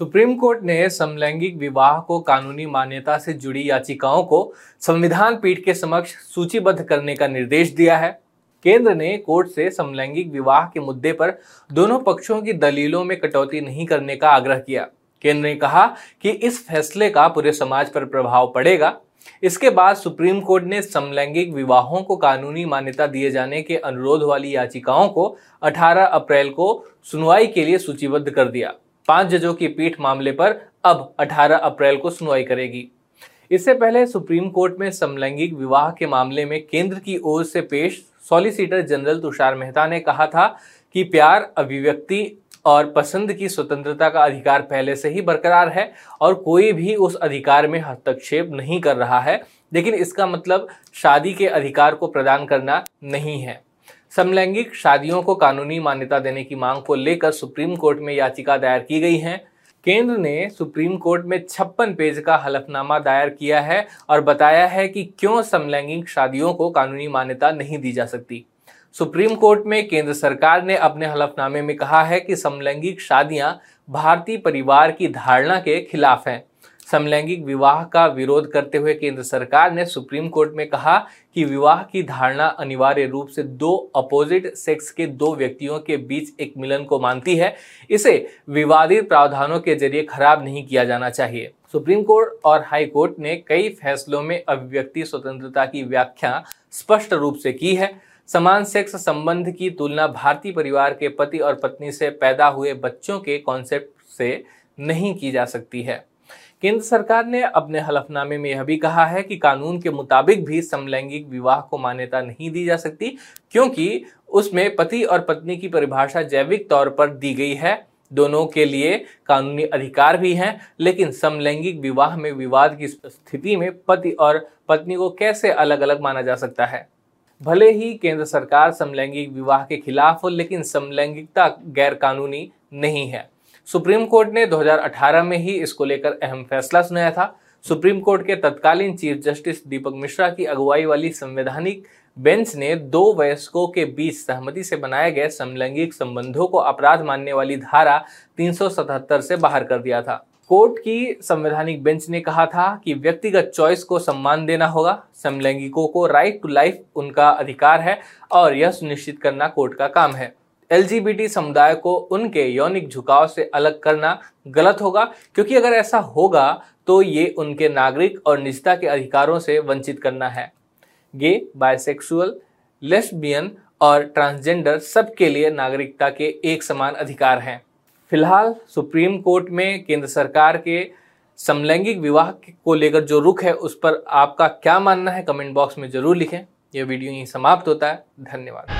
Supreme Court ने समलैंगिक विवाह को कानूनी मान्यता से जुड़ी याचिकाओं को संविधान पीठ के समक्ष सूचीबद्ध करने का निर्देश दिया है। केंद्र ने कोर्ट से समलैंगिक विवाह के मुद्दे पर दोनों पक्षों की दलीलों में कटौती नहीं करने का आग्रह किया। केंद्र ने कहा कि इस फैसले का पूरे समाज पर प्रभाव पड़ेगा। इसके बाद सुप्रीम कोर्ट ने समलैंगिक विवाहों को कानूनी मान्यता दिए जाने के अनुरोध वाली याचिकाओं को 18 अप्रैल को सुनवाई के लिए सूचीबद्ध कर दिया। पाँच जजों की पीठ मामले पर अब 18 अप्रैल को सुनवाई करेगी। इससे पहले सुप्रीम कोर्ट में समलैंगिक विवाह के मामले में केंद्र की ओर से पेश सॉलिसिटर जनरल तुषार मेहता ने कहा था कि प्यार, अभिव्यक्ति और पसंद की स्वतंत्रता का अधिकार पहले से ही बरकरार है और कोई भी उस अधिकार में हस्तक्षेप नहीं कर रहा है। लेकिन इसका मतलब शादी के अधिकार को प्रदान करना नहीं है। समलैंगिक शादियों को कानूनी मान्यता देने की मांग को लेकर सुप्रीम कोर्ट में याचिका दायर की गई है। केंद्र ने सुप्रीम कोर्ट में छप्पन पेज का हलफनामा दायर किया है और बताया है कि क्यों समलैंगिक शादियों को कानूनी मान्यता नहीं दी जा सकती। सुप्रीम कोर्ट में केंद्र सरकार ने अपने हलफनामे में कहा है कि समलैंगिक शादियाँ भारतीय परिवार की धारणा के खिलाफ हैं। समलैंगिक विवाह का विरोध करते हुए केंद्र सरकार ने सुप्रीम कोर्ट में कहा कि विवाह की धारणा अनिवार्य रूप से दो अपोजिट सेक्स के दो व्यक्तियों के बीच एक मिलन को मानती है। इसे विवादित प्रावधानों के ज़रिए खराब नहीं किया जाना चाहिए। सुप्रीम कोर्ट और हाई कोर्ट ने कई फैसलों में अभिव्यक्ति स्वतंत्रता की व्याख्या स्पष्ट रूप से की है। समान सेक्स संबंध की तुलना भारतीय परिवार के पति और पत्नी से पैदा हुए बच्चों के कॉन्सेप्ट से नहीं की जा सकती है। केंद्र सरकार ने अपने हलफनामे में यह भी कहा है कि कानून के मुताबिक भी समलैंगिक विवाह को मान्यता नहीं दी जा सकती, क्योंकि उसमें पति और पत्नी की परिभाषा जैविक तौर पर दी गई है। दोनों के लिए कानूनी अधिकार भी हैं, लेकिन समलैंगिक विवाह में विवाद की स्थिति में पति और पत्नी को कैसे अलग अलग माना जा सकता है? भले ही केंद्र सरकार समलैंगिक विवाह के खिलाफ हो, लेकिन समलैंगिकता गैर कानूनी नहीं है। सुप्रीम कोर्ट ने 2018 में ही इसको लेकर अहम फैसला सुनाया था। सुप्रीम कोर्ट के तत्कालीन चीफ जस्टिस दीपक मिश्रा की अगुवाई वाली संवैधानिक बेंच ने दो वयस्कों के बीच सहमति से बनाए गए समलैंगिक संबंधों को अपराध मानने वाली धारा 377 से बाहर कर दिया था। कोर्ट की संवैधानिक बेंच ने कहा था कि व्यक्तिगत चॉइस को सम्मान देना होगा, समलैंगिकों को राइट टू लाइफ उनका अधिकार है और यह सुनिश्चित करना कोर्ट का काम है। एलजीबीटी समुदाय को उनके यौनिक झुकाव से अलग करना गलत होगा, क्योंकि अगर ऐसा होगा तो ये उनके नागरिक और निजता के अधिकारों से वंचित करना है। गे बायसेक्सुअल लेस्बियन और ट्रांसजेंडर सबके लिए नागरिकता के एक समान अधिकार हैं। फ़िलहाल, सुप्रीम कोर्ट में केंद्र सरकार के समलैंगिक विवाह को लेकर जो रुख है, उस पर आपका क्या मानना है, कमेंट बॉक्स में ज़रूर लिखें। यह वीडियो यहीं समाप्त होता है। धन्यवाद।